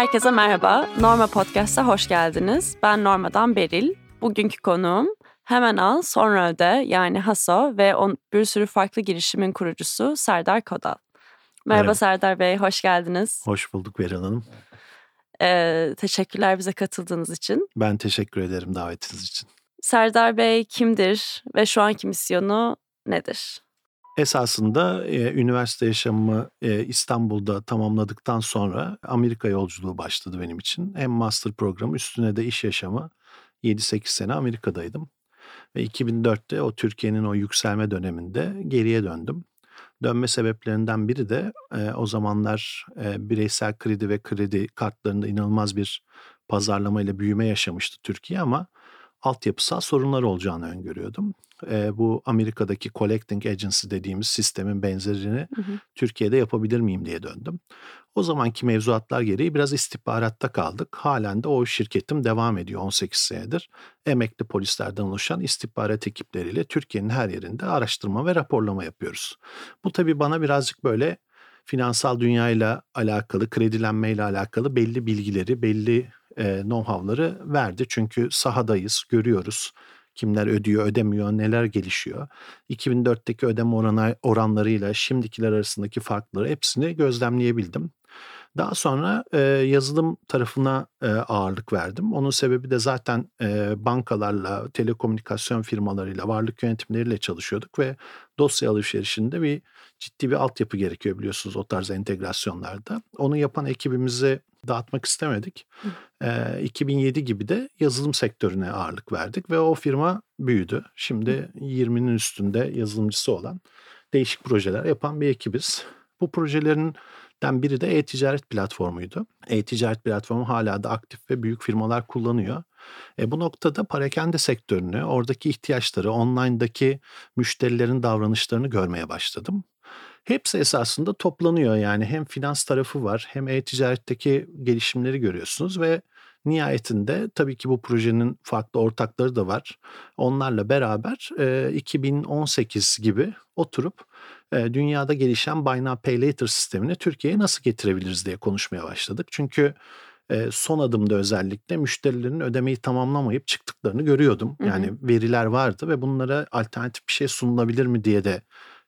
Herkese merhaba. Norma Podcast'a hoş geldiniz. Ben Norma'dan Beril. Bugünkü konuğum Hemen Al Sonra Öde yani HASO ve on, bir sürü farklı girişimin kurucusu Serdar Kodal. Merhaba, Merhaba. Serdar Bey, hoş geldiniz. Hoş bulduk Beril Hanım. Ee, teşekkürler bize katıldığınız için. Ben teşekkür ederim davetiniz için. Serdar Bey kimdir ve şu anki misyonu nedir? Esasında e, üniversite yaşamımı e, İstanbul'da tamamladıktan sonra Amerika yolculuğu başladı benim için. Hem master programı üstüne de iş yaşamı 7-8 sene Amerika'daydım. Ve 2004'te o Türkiye'nin o yükselme döneminde geriye döndüm. Dönme sebeplerinden biri de e, o zamanlar e, bireysel kredi ve kredi kartlarında inanılmaz bir pazarlama ile büyüme yaşamıştı Türkiye ama altyapısal sorunlar olacağını öngörüyordum. E, bu Amerika'daki collecting agency dediğimiz sistemin benzerini hı hı. Türkiye'de yapabilir miyim diye döndüm. O zamanki mevzuatlar gereği biraz istihbaratta kaldık. Halen de o şirketim devam ediyor 18 senedir. Emekli polislerden oluşan istihbarat ekipleriyle Türkiye'nin her yerinde araştırma ve raporlama yapıyoruz. Bu tabii bana birazcık böyle finansal dünyayla alakalı, kredilenmeyle alakalı belli bilgileri, belli e, know-how'ları verdi. Çünkü sahadayız, görüyoruz kimler ödüyor, ödemiyor, neler gelişiyor. 2004'teki ödeme oranı, oranlarıyla şimdikiler arasındaki farkları hepsini gözlemleyebildim. Daha sonra e, yazılım tarafına e, ağırlık verdim. Onun sebebi de zaten e, bankalarla, telekomünikasyon firmalarıyla, varlık yönetimleriyle çalışıyorduk ve dosya alışverişinde bir ciddi bir altyapı gerekiyor biliyorsunuz o tarz entegrasyonlarda. Onu yapan ekibimizi dağıtmak istemedik. E, 2007 gibi de yazılım sektörüne ağırlık verdik ve o firma büyüdü. Şimdi 20'nin üstünde yazılımcısı olan değişik projeler yapan bir ekibiz. Bu projelerin Den biri de e-ticaret platformuydu. E-ticaret platformu hala da aktif ve büyük firmalar kullanıyor. E, bu noktada parakende sektörünü, oradaki ihtiyaçları, online'daki müşterilerin davranışlarını görmeye başladım. Hepsi esasında toplanıyor yani hem finans tarafı var hem e-ticaretteki gelişimleri görüyorsunuz ve nihayetinde tabii ki bu projenin farklı ortakları da var. Onlarla beraber e, 2018 gibi oturup e, dünyada gelişen Buy Now Pay Later sistemini Türkiye'ye nasıl getirebiliriz diye konuşmaya başladık. Çünkü e, son adımda özellikle müşterilerin ödemeyi tamamlamayıp çıktıklarını görüyordum. Yani hı hı. veriler vardı ve bunlara alternatif bir şey sunulabilir mi diye de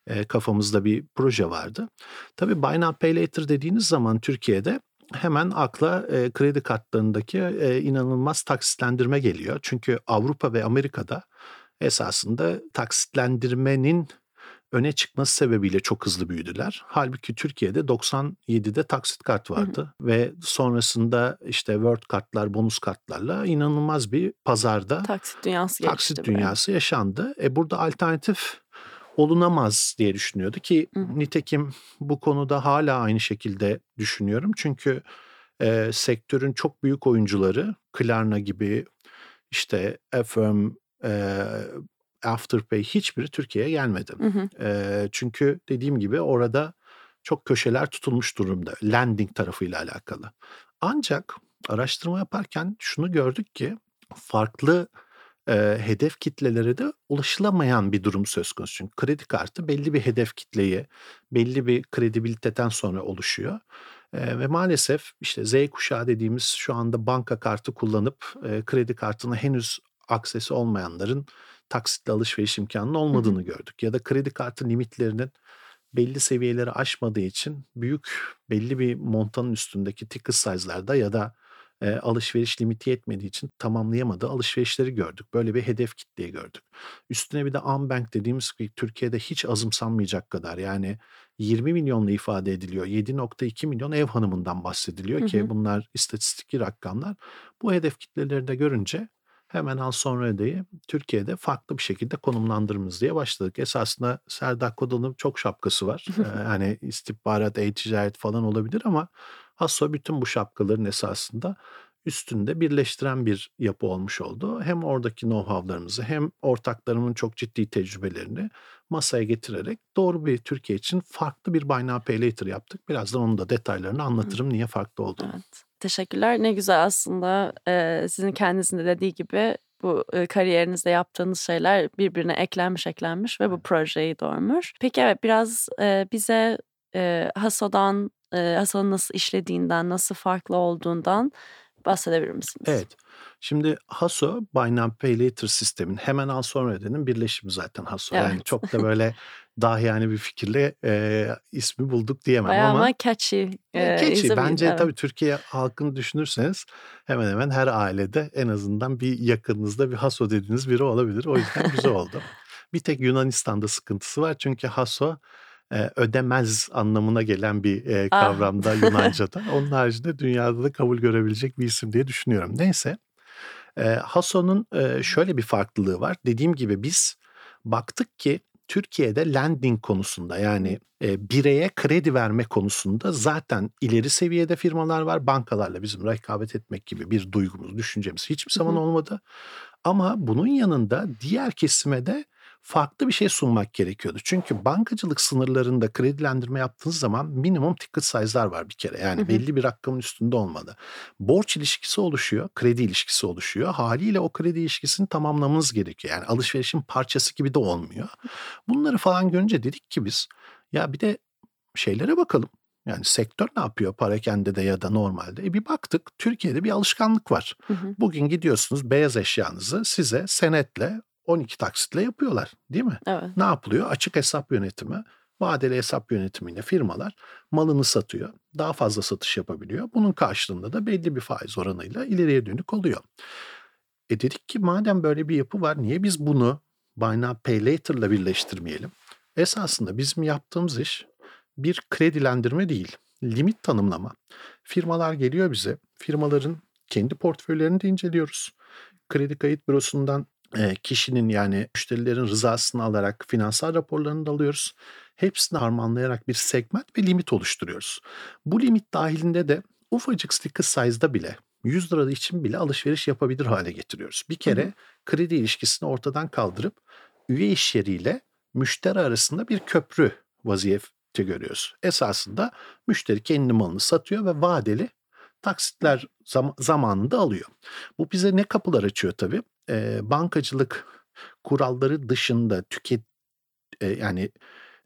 e, kafamızda bir proje vardı. Tabii Buy Now Pay Later dediğiniz zaman Türkiye'de hemen akla e, kredi kartlarındaki e, inanılmaz taksitlendirme geliyor. Çünkü Avrupa ve Amerika'da esasında taksitlendirmenin öne çıkması sebebiyle çok hızlı büyüdüler. Halbuki Türkiye'de 97'de taksit kart vardı hı hı. ve sonrasında işte World kartlar, bonus kartlarla inanılmaz bir pazarda taksit dünyası taksit dünyası böyle. yaşandı. E burada alternatif olunamaz diye düşünüyordu ki hı hı. nitekim bu konuda hala aynı şekilde düşünüyorum. Çünkü e, sektörün çok büyük oyuncuları Klarna gibi işte Affirm, e, Afterpay hiçbiri Türkiye'ye gelmedi. Hı hı. E, çünkü dediğim gibi orada çok köşeler tutulmuş durumda landing tarafıyla alakalı. Ancak araştırma yaparken şunu gördük ki farklı e, hedef kitlelere de ulaşılamayan bir durum söz konusu. Çünkü kredi kartı belli bir hedef kitleye, belli bir kredibiliteden sonra oluşuyor. E, ve maalesef işte Z kuşağı dediğimiz şu anda banka kartı kullanıp e, kredi kartına henüz aksesi olmayanların taksitle alışveriş imkanının olmadığını hı hı. gördük. Ya da kredi kartı limitlerinin belli seviyeleri aşmadığı için büyük belli bir montanın üstündeki ticket size'larda ya da e, alışveriş limiti yetmediği için tamamlayamadığı alışverişleri gördük. Böyle bir hedef kitleyi gördük. Üstüne bir de Ambank dediğimiz Türkiye'de hiç azımsanmayacak kadar yani 20 milyonla ifade ediliyor. 7.2 milyon ev hanımından bahsediliyor hı hı. ki bunlar istatistik rakamlar. Bu hedef kitleleri de görünce hemen al sonra ödeyi Türkiye'de farklı bir şekilde konumlandırmamız diye başladık. Esasında Serdar Kodal'ın çok şapkası var. ee, hani istihbarat, e-ticaret falan olabilir ama Hasso bütün bu şapkaların esasında üstünde birleştiren bir yapı olmuş oldu. Hem oradaki know-how'larımızı hem ortaklarımın çok ciddi tecrübelerini masaya getirerek doğru bir Türkiye için farklı bir Buy Now Pay Later yaptık. Birazdan onun da detaylarını anlatırım niye farklı olduğunu. Evet. Teşekkürler. Ne güzel aslında e, sizin kendinizin de dediği gibi bu kariyerinizde yaptığınız şeyler birbirine eklenmiş eklenmiş ve bu projeyi doğurmuş. Peki evet biraz e, bize e, Haso'dan e, Haso'nun nasıl işlediğinden, nasıl farklı olduğundan bahsedebilir misiniz? Evet. Şimdi Haso, Buy Now Pay Later sistemin hemen al sonra ödenin birleşimi zaten Haso. Evet. Yani çok da böyle daha yani bir fikirle e, ismi bulduk diyemem Bayağı ama ama catchy. e, a- Bence evet. tabii Türkiye halkını düşünürseniz hemen hemen her ailede en azından bir yakınınızda bir Haso dediğiniz biri olabilir. O yüzden güzel oldu. Bir tek Yunanistan'da sıkıntısı var çünkü Haso ödemez anlamına gelen bir e, kavramda Yunanca'da. Onun haricinde dünyada da kabul görebilecek bir isim diye düşünüyorum. Neyse. E, Haso'nun e, şöyle bir farklılığı var. Dediğim gibi biz baktık ki Türkiye'de lending konusunda yani e, bireye kredi verme konusunda zaten ileri seviyede firmalar var. Bankalarla bizim rekabet etmek gibi bir duygumuz, düşüncemiz hiçbir zaman olmadı. Ama bunun yanında diğer kesime de farklı bir şey sunmak gerekiyordu. Çünkü bankacılık sınırlarında kredilendirme yaptığınız zaman minimum ticket size'lar var bir kere. Yani Hı hı. belli bir rakamın üstünde olmalı. Borç ilişkisi oluşuyor, kredi ilişkisi oluşuyor. Haliyle o kredi ilişkisini tamamlamanız gerekiyor. Yani alışverişin parçası gibi de olmuyor. Bunları falan görünce dedik ki biz ya bir de şeylere bakalım. Yani sektör ne yapıyor parakende ya da normalde? E bir baktık Türkiye'de bir alışkanlık var. Hı hı. Bugün gidiyorsunuz beyaz eşyanızı size senetle 12 taksitle yapıyorlar değil mi? Evet. Ne yapılıyor? Açık hesap yönetimi, vadeli hesap yönetimiyle firmalar malını satıyor. Daha fazla satış yapabiliyor. Bunun karşılığında da belli bir faiz oranıyla ileriye dönük oluyor. E dedik ki madem böyle bir yapı var niye biz bunu Buy Now Pay Later'la birleştirmeyelim? Esasında bizim yaptığımız iş bir kredilendirme değil, limit tanımlama. Firmalar geliyor bize, firmaların kendi portföylerini de inceliyoruz. Kredi kayıt bürosundan e, kişinin yani müşterilerin rızasını alarak finansal raporlarını da alıyoruz. Hepsini harmanlayarak bir segment ve limit oluşturuyoruz. Bu limit dahilinde de ufacık sticker size'da bile 100 lira için bile alışveriş yapabilir hale getiriyoruz. Bir kere Hı hı. kredi ilişkisini ortadan kaldırıp üye iş yeriyle müşteri arasında bir köprü vaziyeti görüyoruz. Esasında müşteri kendi malını satıyor ve vadeli taksitler zam- zamanında alıyor. Bu bize ne kapılar açıyor tabii? Ee, bankacılık kuralları dışında tüket e, yani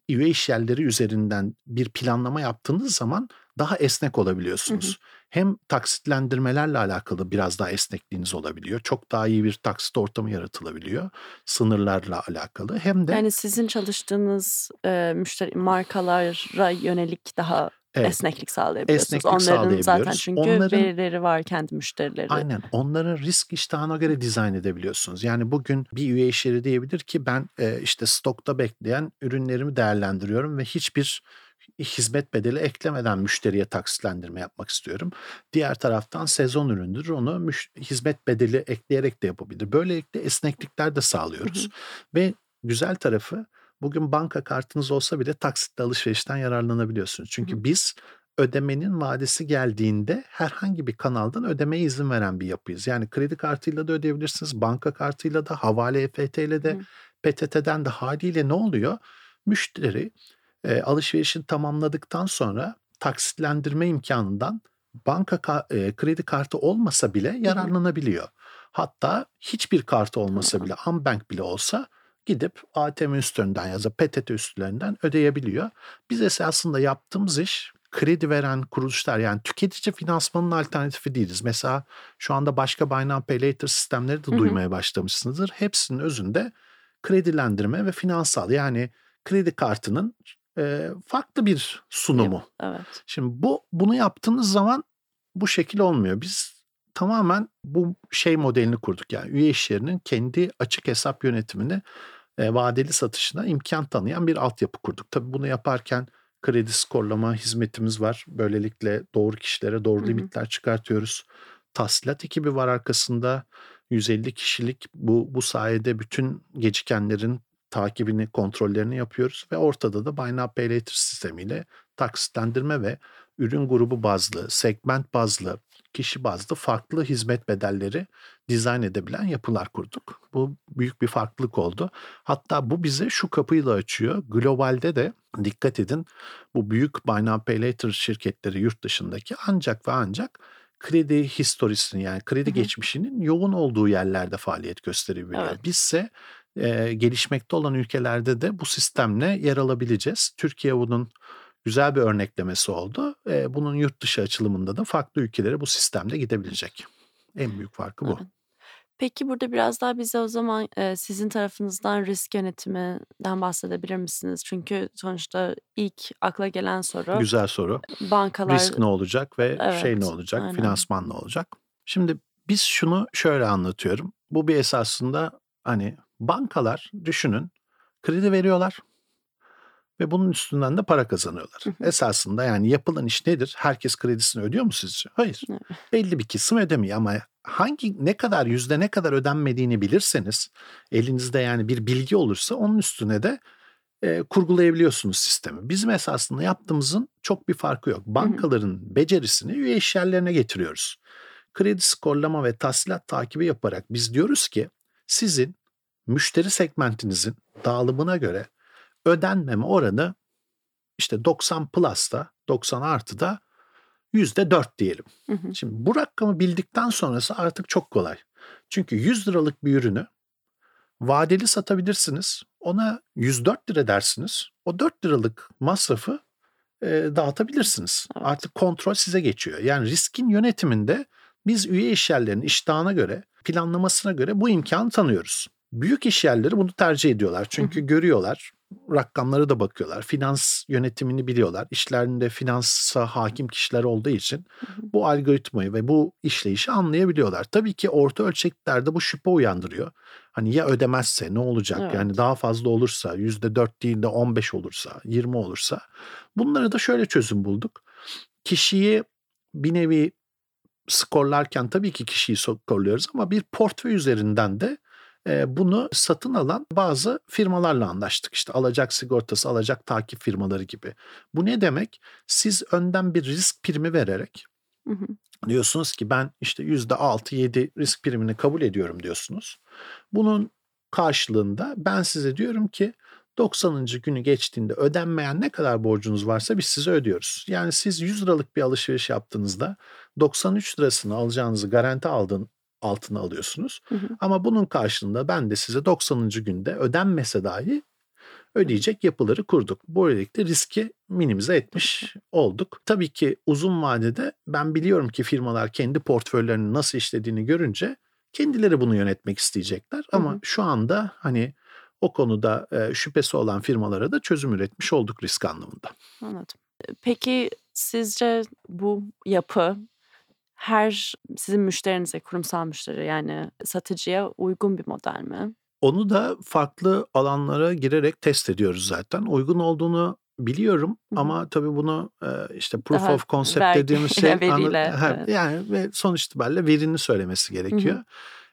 üye işyerleri üzerinden bir planlama yaptığınız zaman daha esnek olabiliyorsunuz. Hem taksitlendirmelerle alakalı biraz daha esnekliğiniz olabiliyor. Çok daha iyi bir taksit ortamı yaratılabiliyor sınırlarla alakalı. Hem de Yani sizin çalıştığınız e, müşteri markalara yönelik daha evet, esneklik sağlayabiliyorsunuz. Esneklik Onların zaten sağlayabiliyoruz. çünkü Onların- verileri var kendi müşterileri. Aynen. Onların risk iştahına göre dizayn edebiliyorsunuz. Yani bugün bir üye iş yeri diyebilir ki ben e, işte stokta bekleyen ürünlerimi değerlendiriyorum ve hiçbir hizmet bedeli eklemeden müşteriye taksitlendirme yapmak istiyorum. Diğer taraftan sezon üründür onu müş- hizmet bedeli ekleyerek de yapabilir. Böylelikle esneklikler de sağlıyoruz. Ve güzel tarafı bugün banka kartınız olsa bile taksitli alışverişten yararlanabiliyorsunuz. Çünkü biz ödemenin vadesi geldiğinde herhangi bir kanaldan ödemeye izin veren bir yapıyız. Yani kredi kartıyla da ödeyebilirsiniz, banka kartıyla da, havale EFT ile de, Hı. PTT'den de haliyle ne oluyor? Müşteri e, alışverişini tamamladıktan sonra taksitlendirme imkanından banka ka- e, kredi kartı olmasa bile yararlanabiliyor. Hatta hiçbir kartı olmasa bile, Ambank bile olsa gidip ATM üstlerinden ya da PTT üstlerinden ödeyebiliyor. Biz esasında yaptığımız iş kredi veren kuruluşlar yani tüketici finansmanının alternatifi değiliz. Mesela şu anda başka Buy Now Pay Later sistemleri de Hı hı. duymaya başlamışsınızdır. Hepsinin özünde kredilendirme ve finansal yani kredi kartının e, farklı bir sunumu. Evet. Şimdi bu bunu yaptığınız zaman bu şekil olmuyor. Biz tamamen bu şey modelini kurduk. Yani üye işlerinin kendi açık hesap yönetimini e, vadeli satışına imkan tanıyan bir altyapı kurduk. Tabii bunu yaparken kredi skorlama hizmetimiz var. Böylelikle doğru kişilere doğru Hı hı. limitler çıkartıyoruz. Tahsilat ekibi var arkasında. 150 kişilik bu bu sayede bütün gecikenlerin takibini, kontrollerini yapıyoruz ve ortada da Buy Now Pay Later sistemiyle taksitlendirme ve ürün grubu bazlı, segment bazlı, kişi bazlı farklı hizmet bedelleri dizayn edebilen yapılar kurduk. Bu büyük bir farklılık oldu. Hatta bu bize şu kapıyı da açıyor. Globalde de dikkat edin bu büyük Buy Now Pay Later şirketleri yurt dışındaki ancak ve ancak kredi historisini yani kredi Hı hı. geçmişinin yoğun olduğu yerlerde faaliyet gösterebiliyor. Evet. Bizse e, gelişmekte olan ülkelerde de bu sistemle yer alabileceğiz. Türkiye bunun güzel bir örneklemesi oldu. E, bunun yurt dışı açılımında da farklı ülkelere bu sistemde gidebilecek. En büyük farkı bu. Evet. Peki burada biraz daha bize o zaman e, sizin tarafınızdan risk yönetiminden bahsedebilir misiniz? Çünkü sonuçta ilk akla gelen soru Güzel soru. bankalar Risk ne olacak ve şey ne evet olacak, aynen. finansman ne olacak? Şimdi biz şunu şöyle anlatıyorum. Bu bir esasında hani bankalar düşünün kredi veriyorlar ve bunun üstünden de para kazanıyorlar. Hı hı. Esasında yani yapılan iş nedir? Herkes kredisini ödüyor mu sizce? Hayır. Evet. Belli bir kısım ödemiyor ama hangi ne kadar yüzde ne kadar ödenmediğini bilirseniz elinizde yani bir bilgi olursa onun üstüne de e, kurgulayabiliyorsunuz sistemi. Bizim esasında yaptığımızın çok bir farkı yok. Hı hı. Bankaların becerisini üye işyerlerine getiriyoruz. Kredi skorlama ve tahsilat takibi yaparak biz diyoruz ki sizin müşteri segmentinizin dağılımına göre ödenmeme oranı işte 90 plus'ta 90 artıda %4 diyelim. Hı hı. Şimdi bu rakamı bildikten sonrası artık çok kolay. Çünkü 100 liralık bir ürünü vadeli satabilirsiniz. Ona 104 lira dersiniz. O 4 liralık masrafı e, dağıtabilirsiniz. Evet. Artık kontrol size geçiyor. Yani riskin yönetiminde biz üye işyerlerinin iştahına göre, planlamasına göre bu imkanı tanıyoruz. Büyük işyerleri bunu tercih ediyorlar. Çünkü görüyorlar, rakamlara da bakıyorlar. Finans yönetimini biliyorlar. İşlerinde finansa hakim kişiler olduğu için bu algoritmayı ve bu işleyişi anlayabiliyorlar. Tabii ki orta ölçeklerde bu şüphe uyandırıyor. Hani ya ödemezse ne olacak? Evet. Yani daha fazla olursa, %4 değil de 15 olursa, 20 olursa. Bunları da şöyle çözüm bulduk. Kişiyi bir nevi skorlarken tabii ki kişiyi skorluyoruz ama bir portföy üzerinden de bunu satın alan bazı firmalarla anlaştık. İşte alacak sigortası, alacak takip firmaları gibi. Bu ne demek? Siz önden bir risk primi vererek Hı hı. diyorsunuz ki ben işte %6-7 risk primini kabul ediyorum diyorsunuz. Bunun karşılığında ben size diyorum ki 90. günü geçtiğinde ödenmeyen ne kadar borcunuz varsa biz size ödüyoruz. Yani siz 100 liralık bir alışveriş yaptığınızda 93 lirasını alacağınızı garanti aldığın altına alıyorsunuz. Hı hı. Ama bunun karşılığında ben de size 90. günde ödenmese dahi ödeyecek yapıları kurduk. Böylelikle riski minimize etmiş olduk. Tabii ki uzun vadede ben biliyorum ki firmalar kendi portföylerinin nasıl işlediğini görünce kendileri bunu yönetmek isteyecekler. Hı Ama hı. şu anda hani o konuda e, şüphesi olan firmalara da çözüm üretmiş olduk risk anlamında. Anladım. Peki sizce bu yapı her sizin müşterinize, kurumsal müşteri yani satıcıya uygun bir model mi? Onu da farklı alanlara girerek test ediyoruz zaten. Uygun olduğunu biliyorum ama tabii bunu işte proof Daha of concept vergi dediğimiz şey anla- veriyle evet. yani ve sonuç itibariyle verinin söylemesi Hı hı. gerekiyor.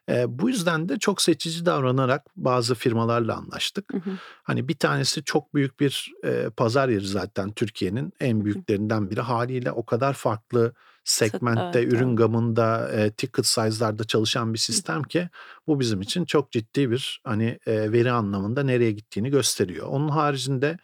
E, bu yüzden de çok seçici davranarak bazı firmalarla anlaştık. Hı hı. Hani bir tanesi çok büyük bir e, pazar yeri zaten Türkiye'nin en büyüklerinden biri. Haliyle o kadar farklı segmentte, evet, ürün evet. gamında, e, ticket size'larda çalışan bir sistem ki bu bizim için çok ciddi bir hani e, veri anlamında nereye gittiğini gösteriyor. Onun haricinde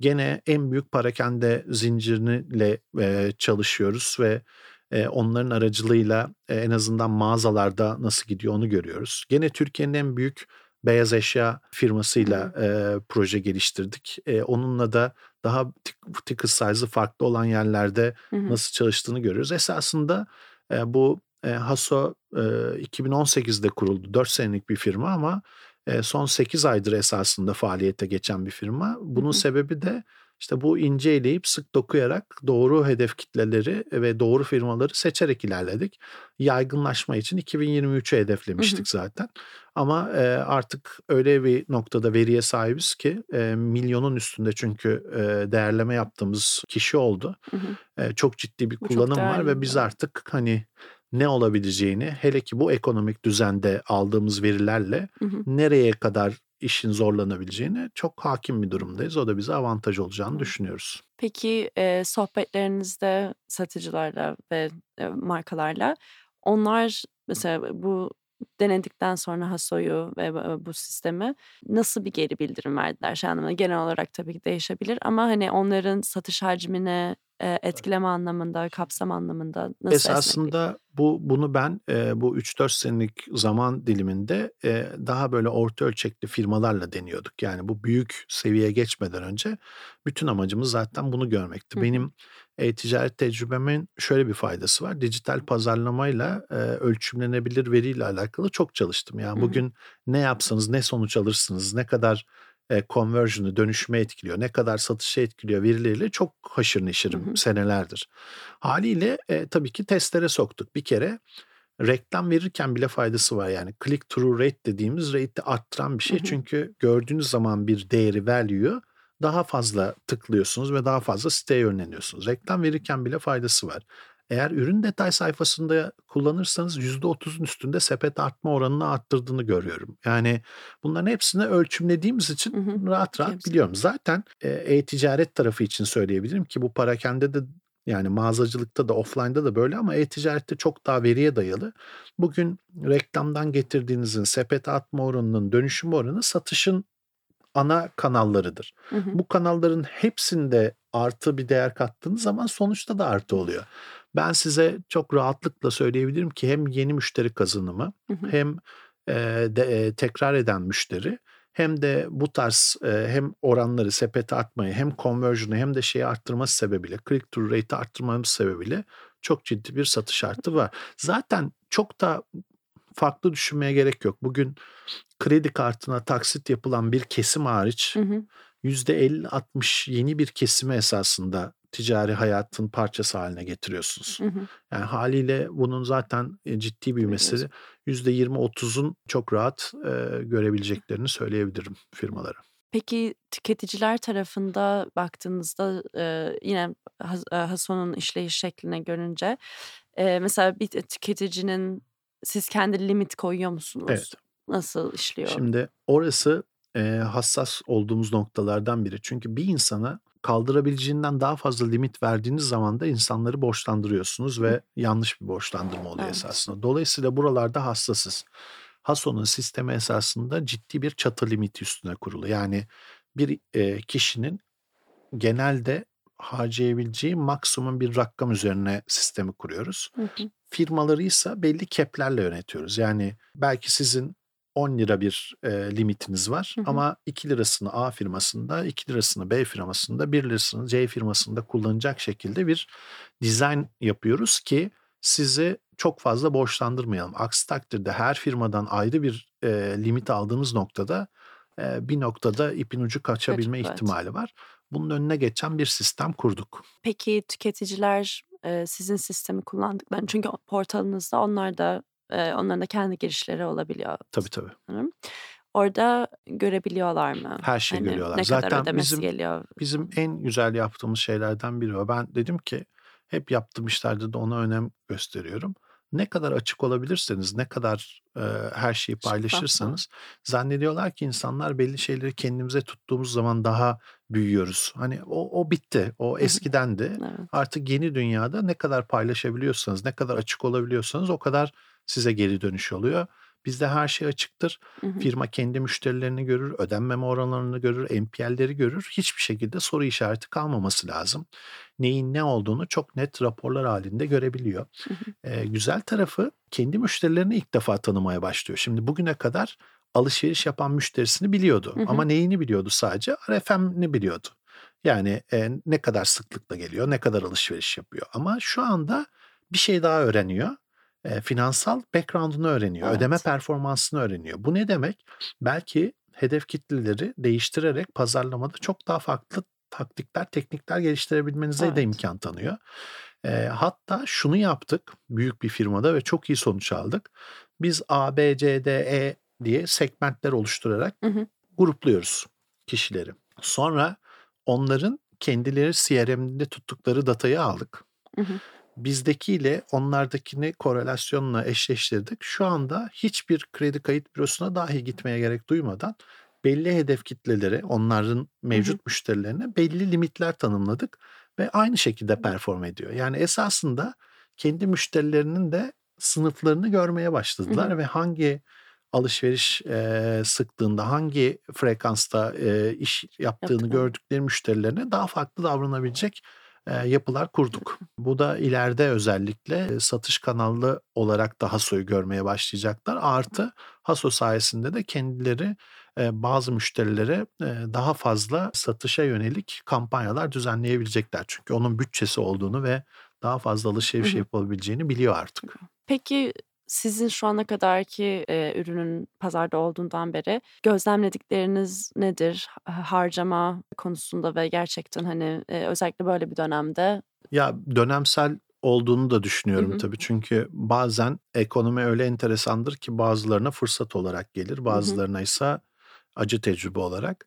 gene en büyük parakende zinciriyle e, çalışıyoruz ve e, onların aracılığıyla e, en azından mağazalarda nasıl gidiyor onu görüyoruz. Gene Türkiye'nin en büyük beyaz eşya firmasıyla e, proje geliştirdik. E, onunla da daha tik- ticket size'ı farklı olan yerlerde Hı hı. nasıl çalıştığını görüyoruz. Esasında e, bu e, Haso e, 2018'de kuruldu. 4 senelik bir firma ama e, son 8 aydır esasında faaliyete geçen bir firma. Bunun hı. sebebi de işte bu ince eleyip sık dokuyarak doğru hedef kitleleri ve doğru firmaları seçerek ilerledik. Yaygınlaşma için 2023'ü Hı hı. hedeflemiştik zaten. Ama e, artık öyle bir noktada veriye sahibiz ki e, milyonun üstünde çünkü e, değerleme yaptığımız kişi oldu. Hı hı. E, çok ciddi bir Bu kullanım var ve biz artık hani ne olabileceğini hele ki bu ekonomik düzende aldığımız verilerle Hı hı. nereye kadar işin zorlanabileceğini çok hakim bir durumdayız. O da bize avantaj olacağını düşünüyoruz. Peki e, sohbetlerinizde satıcılarla ve e, markalarla onlar mesela bu denedikten sonra Haso'yu ve bu bu sistemi nasıl bir geri bildirim verdiler? Şey anlamında genel olarak tabii ki değişebilir ama hani onların satış hacmine e, etkileme anlamında, kapsam anlamında nasıl Esasında esneklik? bu bunu ben e, bu 3-4 senelik zaman diliminde e, daha böyle orta ölçekli firmalarla deniyorduk. Yani bu büyük seviyeye geçmeden önce bütün amacımız zaten bunu görmekti. Hı. Benim e-ticaret tecrübemin şöyle bir faydası var. Dijital pazarlamayla e, ölçümlenebilir veriyle alakalı çok çalıştım. Yani Hı hı. bugün ne yapsanız ne sonuç alırsınız, ne kadar e, conversion'ı, dönüşüme etkiliyor, ne kadar satışı etkiliyor verileriyle çok haşır Hı neşirim hı. senelerdir. Haliyle e, tabii ki testlere soktuk. Bir kere reklam verirken bile faydası var. Yani click through rate dediğimiz rate'i arttıran bir Hı şey. hı. Çünkü gördüğünüz zaman bir değeri value'yu daha fazla tıklıyorsunuz ve daha fazla siteye yönleniyorsunuz. Reklam verirken bile faydası var. Eğer ürün detay sayfasında kullanırsanız %30'un üstünde sepet artma oranını arttırdığını görüyorum. Yani bunların hepsini ölçümlediğimiz Hı için hı. rahat rahat Hepsi. biliyorum. Zaten e, e-ticaret tarafı için söyleyebilirim ki bu parakende de yani mağazacılıkta da offline'da da böyle ama e-ticarette çok daha veriye dayalı. Bugün reklamdan getirdiğinizin sepete atma oranının dönüşüm oranı satışın ana kanallarıdır. Hı hı. Bu kanalların hepsinde artı bir değer kattığınız zaman sonuçta da artı oluyor. Ben size çok rahatlıkla söyleyebilirim ki hem yeni müşteri kazanımı Hı hı. hem e, de, e, tekrar eden müşteri hem de bu tarz e, hem oranları sepete atmayı hem conversion'ı hem de şeyi arttırması sebebiyle click through rate'i arttırmamız sebebiyle çok ciddi bir satış artı var. Zaten çok da farklı düşünmeye gerek yok. Bugün kredi kartına taksit yapılan bir kesim hariç Hı hı. %50-60 yeni bir kesime esasında ticari hayatın parçası haline getiriyorsunuz. Hı hı. Yani haliyle bunun zaten e, ciddi büyümesi %20-30'un çok rahat e, görebileceklerini söyleyebilirim firmalara. Peki tüketiciler tarafında baktığınızda e, yine e, Hason'un işleyiş şekline görünce e, mesela bir tüketicinin siz kendi limit koyuyor musunuz? Evet. Nasıl işliyor? Şimdi orası e, hassas olduğumuz noktalardan biri. Çünkü bir insana kaldırabileceğinden daha fazla limit verdiğiniz zaman da insanları borçlandırıyorsunuz ve yanlış bir borçlandırma oluyor Evet. esasında. Dolayısıyla buralarda hassasız. Hason'un sistemi esasında ciddi bir çatı limiti üstüne kurulu. Yani bir e, kişinin genelde harcayabileceği maksimum bir rakam üzerine sistemi kuruyoruz. Hı hı. Firmaları ise belli keplerle yönetiyoruz. Yani belki sizin 10 lira bir e, limitiniz var Hı hı. ama 2 lirasını A firmasında, 2 lirasını B firmasında, 1 lirasını C firmasında kullanacak şekilde bir dizayn yapıyoruz ki sizi çok fazla borçlandırmayalım. Aksi takdirde her firmadan ayrı bir e, limit aldığınız noktada e, bir noktada ipin ucu kaçabilme evet. ihtimali var. Bunun önüne geçen bir sistem kurduk. Peki tüketiciler sizin sistemi kullandıklarını çünkü portalınızda onlar da e, onların da kendi girişleri olabiliyor Tabii tabii. sanırım. Orada görebiliyorlar mı? Her şeyi Hani görüyorlar. ne kadar Zaten ödemesi bizim geliyor? bizim en güzel yaptığımız şeylerden biri o. Ben dedim ki hep yaptığım işlerde de ona önem gösteriyorum. Ne kadar açık olabilirseniz, ne kadar e, her şeyi paylaşırsanız zannediyorlar ki insanlar belli şeyleri kendimize tuttuğumuz zaman daha büyüyoruz. Hani o, o bitti, o eskidendi. Evet. Artık yeni dünyada ne kadar paylaşabiliyorsanız, ne kadar açık olabiliyorsanız o kadar size geri dönüş oluyor. Bizde her şey açıktır. Hı hı. Firma kendi müşterilerini görür, ödenmeme oranlarını görür, MPL'leri görür. Hiçbir şekilde soru işareti kalmaması lazım. Neyin ne olduğunu çok net raporlar halinde görebiliyor. Hı hı. Ee, güzel tarafı kendi müşterilerini ilk defa tanımaya başlıyor. Şimdi bugüne kadar alışveriş yapan müşterisini biliyordu. Hı hı. Ama neyini biliyordu sadece? RFM'ini biliyordu. Yani e, ne kadar sıklıkla geliyor, ne kadar alışveriş yapıyor. Ama şu anda bir şey daha öğreniyor. E, finansal background'unu öğreniyor. Ödeme Evet. performansını öğreniyor. Bu ne demek? Belki hedef kitleleri değiştirerek pazarlamada çok daha farklı taktikler, teknikler geliştirebilmenize de Evet. imkan tanıyor. E, hatta şunu yaptık büyük bir firmada ve çok iyi sonuç aldık. Biz A, B, C, D, E diye segmentler oluşturarak Hı hı. grupluyoruz kişileri. Sonra onların kendileri CRM'de tuttukları datayı aldık. Hı hı. Bizdekiyle onlardakini korelasyonla eşleştirdik. Şu anda hiçbir kredi kayıt bürosuna dahi gitmeye gerek duymadan belli hedef kitleleri, onların Hı hı. mevcut müşterilerine belli limitler tanımladık ve aynı şekilde perform ediyor. Yani esasında kendi müşterilerinin de sınıflarını görmeye Hı hı. başladılar ve hangi alışveriş e, sıklığında, hangi frekansta e, iş yaptığını Yaptıklarını. gördükleri müşterilerine daha farklı davranabilecek yapılar kurduk. Bu da ileride özellikle satış kanalı olarak da Haso'yu görmeye başlayacaklar. Artı Haso sayesinde de kendileri e, bazı müşterilere e, daha fazla satışa yönelik kampanyalar düzenleyebilecekler. Çünkü onun bütçesi olduğunu ve daha fazla alışveriş yapabileceğini biliyor artık. Peki sizin şu ana kadarki e, ürünün pazarda olduğundan beri gözlemledikleriniz nedir harcama konusunda ve gerçekten hani e, özellikle böyle bir dönemde? Ya dönemsel olduğunu da düşünüyorum Hı hı. tabii. Çünkü bazen ekonomi öyle enteresandır ki bazılarına fırsat olarak gelir, bazılarına ise acı tecrübe olarak.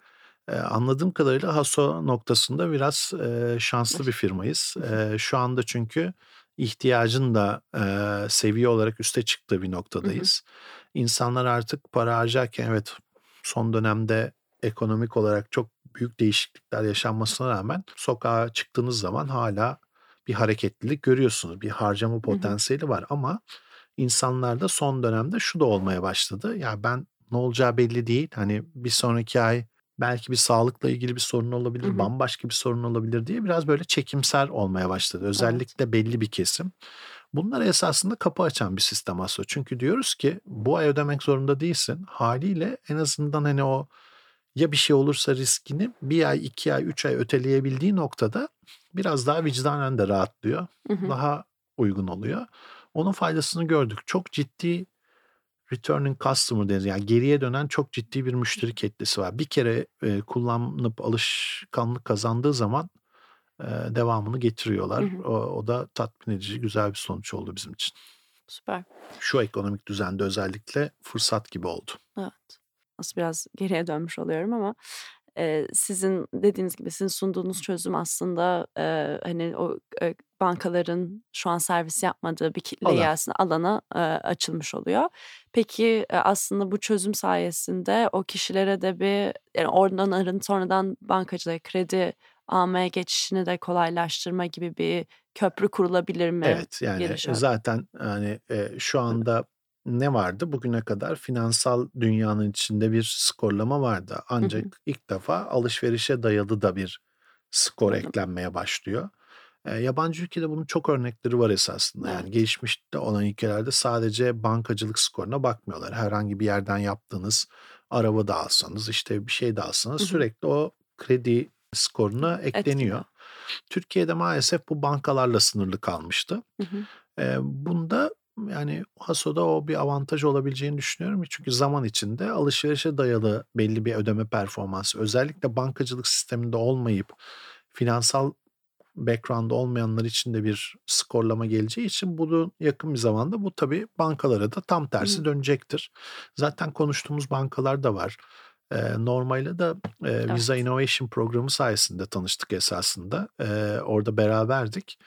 Ee, anladığım kadarıyla Haso noktasında biraz e, şanslı bir firmayız. E, şu anda çünkü ihtiyacın da e, seviye olarak üste çıktığı bir noktadayız. İnsanlar artık para harcarken evet son dönemde ekonomik olarak çok büyük değişiklikler yaşanmasına rağmen sokağa çıktığınız zaman hala bir hareketlilik görüyorsunuz. Bir harcama potansiyeli var ama insanlarda son dönemde şu da olmaya başladı. Ya ben ne olacağı belli değil. Hani bir sonraki ay belki bir sağlıkla ilgili bir sorun olabilir, Hı hı. bambaşka bir sorun olabilir diye biraz böyle çekimser olmaya başladı. Özellikle belli bir kesim. Bunlar esasında kapı açan bir sistem aslında. Çünkü diyoruz ki bu ay ödemek zorunda değilsin. Haliyle en azından hani o ya bir şey olursa riskini bir ay, iki ay, üç ay öteleyebildiği noktada biraz daha vicdanen de rahatlıyor. Hı hı. Daha uygun oluyor. Onun faydasını gördük. Çok ciddi returning customer deniz yani geriye dönen çok ciddi bir müşteri kitlesi var. Bir kere e, kullanıp alışkanlık kazandığı zaman e, devamını getiriyorlar. Hı hı. O, o da tatmin edici güzel bir sonuç oldu bizim için. Süper. Şu ekonomik düzende özellikle fırsat gibi oldu. Evet. Aslında biraz geriye dönmüş oluyorum ama e, sizin dediğiniz gibi sizin sunduğunuz çözüm aslında e, hani o e, bankaların şu an servis yapmadığı bir kitleye Alan. aslında alana e, açılmış oluyor. Peki e, aslında bu çözüm sayesinde o kişilere de bir yani oradan arın sonradan bankacılığa kredi almaya geçişini de kolaylaştırma gibi bir köprü kurulabilir mi? Evet yani Gelişiyor. zaten hani e, şu anda ne vardı? Bugüne kadar finansal dünyanın içinde bir skorlama vardı. Ancak hı. ilk defa alışverişe dayalı da bir skor eklenmeye başlıyor. E, yabancı ülkede bunun çok örnekleri var esasında. Yani Evet. gelişmişte olan ülkelerde sadece bankacılık skoruna bakmıyorlar. Herhangi bir yerden yaptığınız araba da alsanız işte bir şey de alsanız Hı hı. sürekli o kredi skoruna ekleniyor. Etkiliyor. Türkiye'de maalesef bu bankalarla sınırlı kalmıştı. Hı hı. Eee, bunda yani Haso'da o bir avantaj olabileceğini düşünüyorum. Çünkü zaman içinde alışverişe dayalı belli bir ödeme performansı özellikle bankacılık sisteminde olmayıp finansal background olmayanlar için de bir skorlama geleceği için bunu yakın bir zamanda bu tabii bankalara da tam tersi dönecektir. Zaten konuştuğumuz bankalar da var. Eee, Normal'le de eee, Visa Evet. Innovation programı sayesinde tanıştık esasında. Orada beraberdik.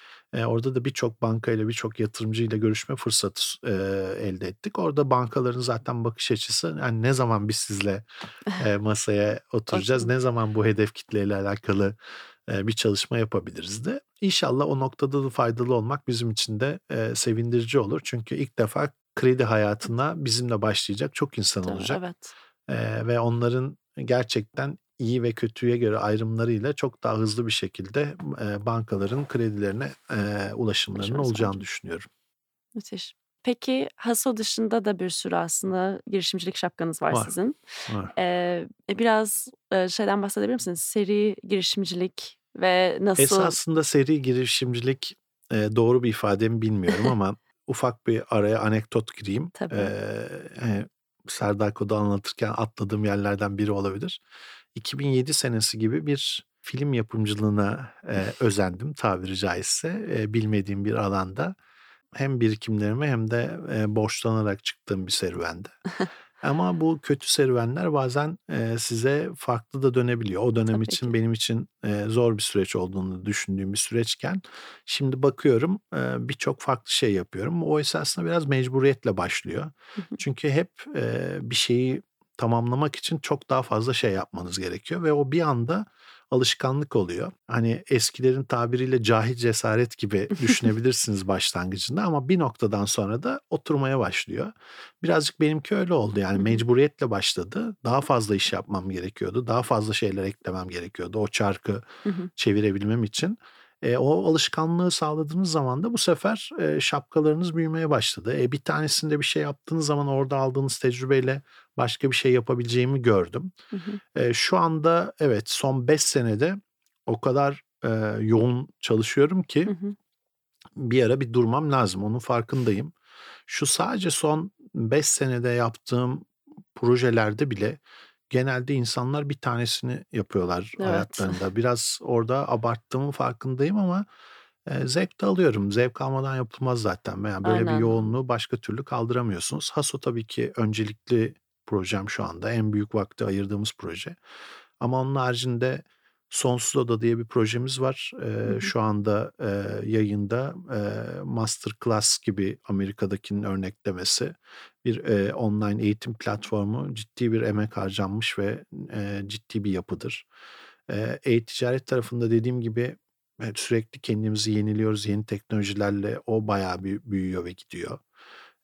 Orada da birçok bankayla, birçok yatırımcıyla görüşme fırsatı elde ettik. Orada bankaların zaten bakış açısı yani ne zaman biz sizle masaya oturacağız, ne zaman bu hedef kitleyle alakalı bir çalışma yapabiliriz de. İnşallah o noktada da faydalı olmak bizim için de sevindirici olur. Çünkü ilk defa kredi hayatına bizimle başlayacak çok insan olacak. evet. Ve onların gerçekten iyi ve kötüye göre ayrımlarıyla çok daha hızlı bir şekilde bankaların kredilerine eee, ulaşımlarının olacağını düşünüyorum. Müthiş. Peki Haso dışında da bir sürü aslında girişimcilik şapkanız var Var, sizin. var. Ee, e, biraz e, şeyden bahsedebilir misiniz? Seri girişimcilik ve nasıl? Esasında seri girişimcilik doğru bir ifade mi bilmiyorum ama ufak bir araya anekdot gireyim. Tabii. Hani Serdar Kod'u anlatırken atladığım yerlerden biri olabilir. 2007 senesi gibi bir film yapımcılığına eee, özendim tabiri caizse eee, bilmediğim bir alanda. Hem birikimlerimi hem de eee, borçlanarak çıktığım bir serüvendi. Ama bu kötü serüvenler bazen eee, size farklı da dönebiliyor. O dönem Tabii için ki. benim için eee, zor bir süreç olduğunu düşündüğüm bir süreçken şimdi bakıyorum eee, birçok farklı şey yapıyorum. O esasında biraz mecburiyetle başlıyor. Çünkü hep eee, bir şeyi tamamlamak için çok daha fazla şey yapmanız gerekiyor ve o bir anda alışkanlık oluyor. Hani eskilerin tabiriyle cahil cesaret gibi düşünebilirsiniz başlangıcında ama bir noktadan sonra da oturmaya başlıyor. Birazcık benimki öyle oldu yani mecburiyetle başladı. Daha fazla iş yapmam gerekiyordu. Daha fazla şeyler eklemem gerekiyordu o çarkı çevirebilmem için. E, o alışkanlığı sağladığınız zaman da bu sefer e, şapkalarınız büyümeye başladı. E, bir tanesinde bir şey yaptığınız zaman orada aldığınız tecrübeyle başka bir şey yapabileceğimi gördüm. Hı hı. E, şu anda evet son 5 senede o kadar e, yoğun çalışıyorum ki Hı hı. bir ara bir durmam lazım. Onun farkındayım. Şu sadece son 5 senede yaptığım projelerde bile genelde insanlar bir tanesini yapıyorlar Evet. hayatlarında. Biraz orada abarttığımın farkındayım ama e, zevk de alıyorum. Zevk almadan yapılmaz zaten. Yani böyle bir Aynen. yoğunluğu başka türlü kaldıramıyorsunuz. Haso tabii ki öncelikli projem şu anda. En büyük vakti ayırdığımız proje. Ama onun haricinde Sonsuz Oda diye bir projemiz var. E, Hı hı. şu anda e, yayında e, Masterclass gibi Amerika'dakinin örneklemesi bir e, online eğitim platformu ciddi bir emek harcanmış ve e, ciddi bir yapıdır. E-ticaret tarafında dediğim gibi evet, sürekli kendimizi yeniliyoruz yeni teknolojilerle o bayağı bir büyüyor ve gidiyor.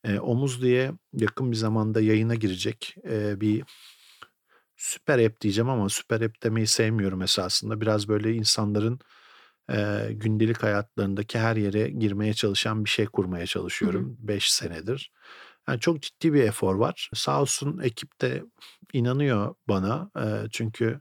E, Omuz diye yakın bir zamanda yayına girecek e, bir süper app diyeceğim ama süper app demeyi sevmiyorum esasında. Biraz böyle insanların e, gündelik hayatlarındaki her yere girmeye çalışan bir şey kurmaya çalışıyorum 5 senedir. Yani çok ciddi bir efor var. Sağ olsun ekip de inanıyor bana. E, çünkü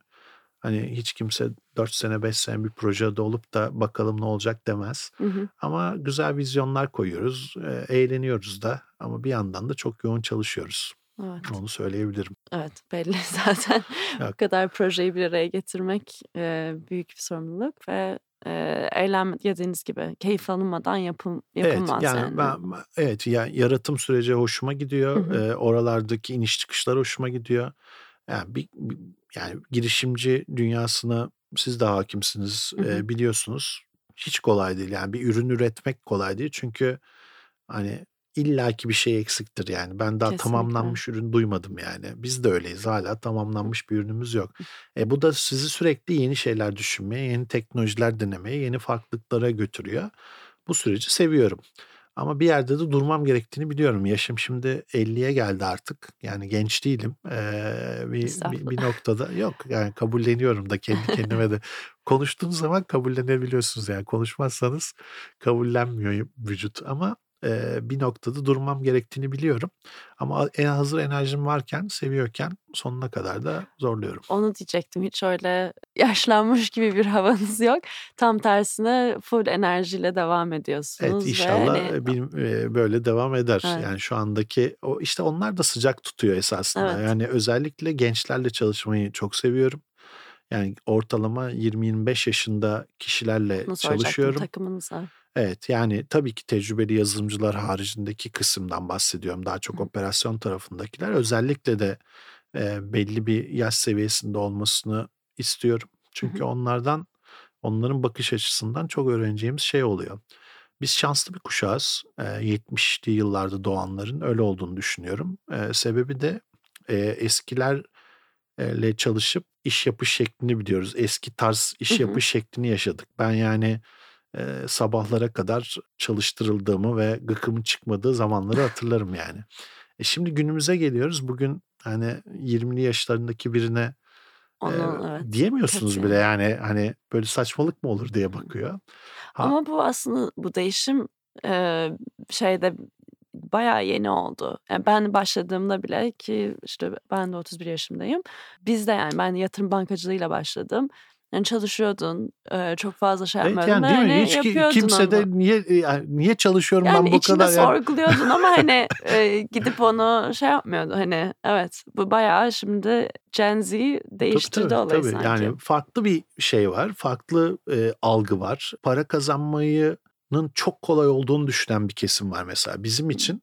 hani hiç kimse 4 sene 5 sene bir projede olup da bakalım ne olacak demez. Hı hı. Ama güzel vizyonlar koyuyoruz. E, eğleniyoruz da ama bir yandan da çok yoğun çalışıyoruz. Evet. Onu söyleyebilirim. Evet belli zaten. Bu kadar projeyi bir araya getirmek e, büyük bir sorumluluk ve e, eğlenme dediğiniz gibi keyif alınmadan yapım, Evet yapılmaz yani yani. ben evet ya yaratım süreci hoşuma Hı gidiyor. hı. Ee, oralardaki iniş çıkışlar hoşuma gidiyor. Yani bir, bir- yani girişimci dünyasına siz de hakimsiniz, Hı hı. e, biliyorsunuz. Hiç kolay değil yani bir ürün üretmek kolay değil çünkü hani illaki bir şey eksiktir yani. Ben daha Kesinlikle. tamamlanmış ürün duymadım yani. Biz de öyleyiz hala tamamlanmış bir ürünümüz yok. E, bu da sizi sürekli yeni şeyler düşünmeye, yeni teknolojiler denemeye, yeni farklılıklara götürüyor. Bu süreci seviyorum. Ama bir yerde de durmam gerektiğini biliyorum. Yaşım şimdi 50'ye geldi artık. Yani genç değilim. Ee, bir, bir, bir noktada yok yani kabulleniyorum da kendi kendime de. Konuştuğunuz zaman kabullenebiliyorsunuz yani. Konuşmazsanız kabullenmiyor vücut ama e, bir noktada durmam gerektiğini biliyorum. Ama en hazır enerjim varken, seviyorken sonuna kadar da zorluyorum. Onu diyecektim. Hiç öyle yaşlanmış gibi bir havanız yok. Tam tersine full enerjiyle devam Evet ediyorsunuz ve inşallah hani e, bil- e, böyle devam eder. evet, Yani şu andaki o işte onlar da sıcak tutuyor esasında. evet. Yani özellikle gençlerle çalışmayı çok seviyorum. Yani ortalama 20-25 yaşında kişilerle Bunu çalışıyorum. takımınıza. Evet yani tabii ki tecrübeli yazılımcılar haricindeki kısımdan bahsediyorum. Daha çok hı. operasyon tarafındakiler. Özellikle de e, belli bir yaş seviyesinde olmasını istiyorum. Hı Çünkü hı. onlardan, onların bakış açısından çok öğreneceğimiz şey oluyor. Biz şanslı bir kuşağız. E, 70'li yıllarda doğanların öyle olduğunu düşünüyorum. E, sebebi de e, eskilerle çalışıp iş yapış şeklini biliyoruz. Eski tarz Hı iş hı. yapış şeklini yaşadık. Ben yani e, sabahlara kadar çalıştırıldığımı ve gıkımın çıkmadığı zamanları hatırlarım yani. E şimdi günümüze geliyoruz. Bugün hani 20'li yaşlarındaki birine Onu evet diyemiyorsunuz bile katiyen. yani hani böyle saçmalık mı olur diye bakıyor. Ha, Ama bu aslında bu değişim e, şeyde bayağı yeni oldu. Yani ben başladığımda bile ki işte ben de 31 yaşındayım. Biz de yani ben yatırım bankacılığıyla başladım. Yani çalışıyordun, e, çok fazla şey evet yapmıyordun yani değil mi? hani Hiç yapıyordun kimse de onu. niye yani niye çalışıyorum ben Yani bu içinde kadar yani sorguluyordun ama hani e, gidip onu şey yapmıyordu. Hani evet bu bayağı şimdi Gen Z Tabii değiştirdi tabii olayı tabii. sanki. Yani farklı bir şey var. Farklı e, algı var. Para kazanmayının çok kolay olduğunu düşünen bir kesim var mesela. Bizim için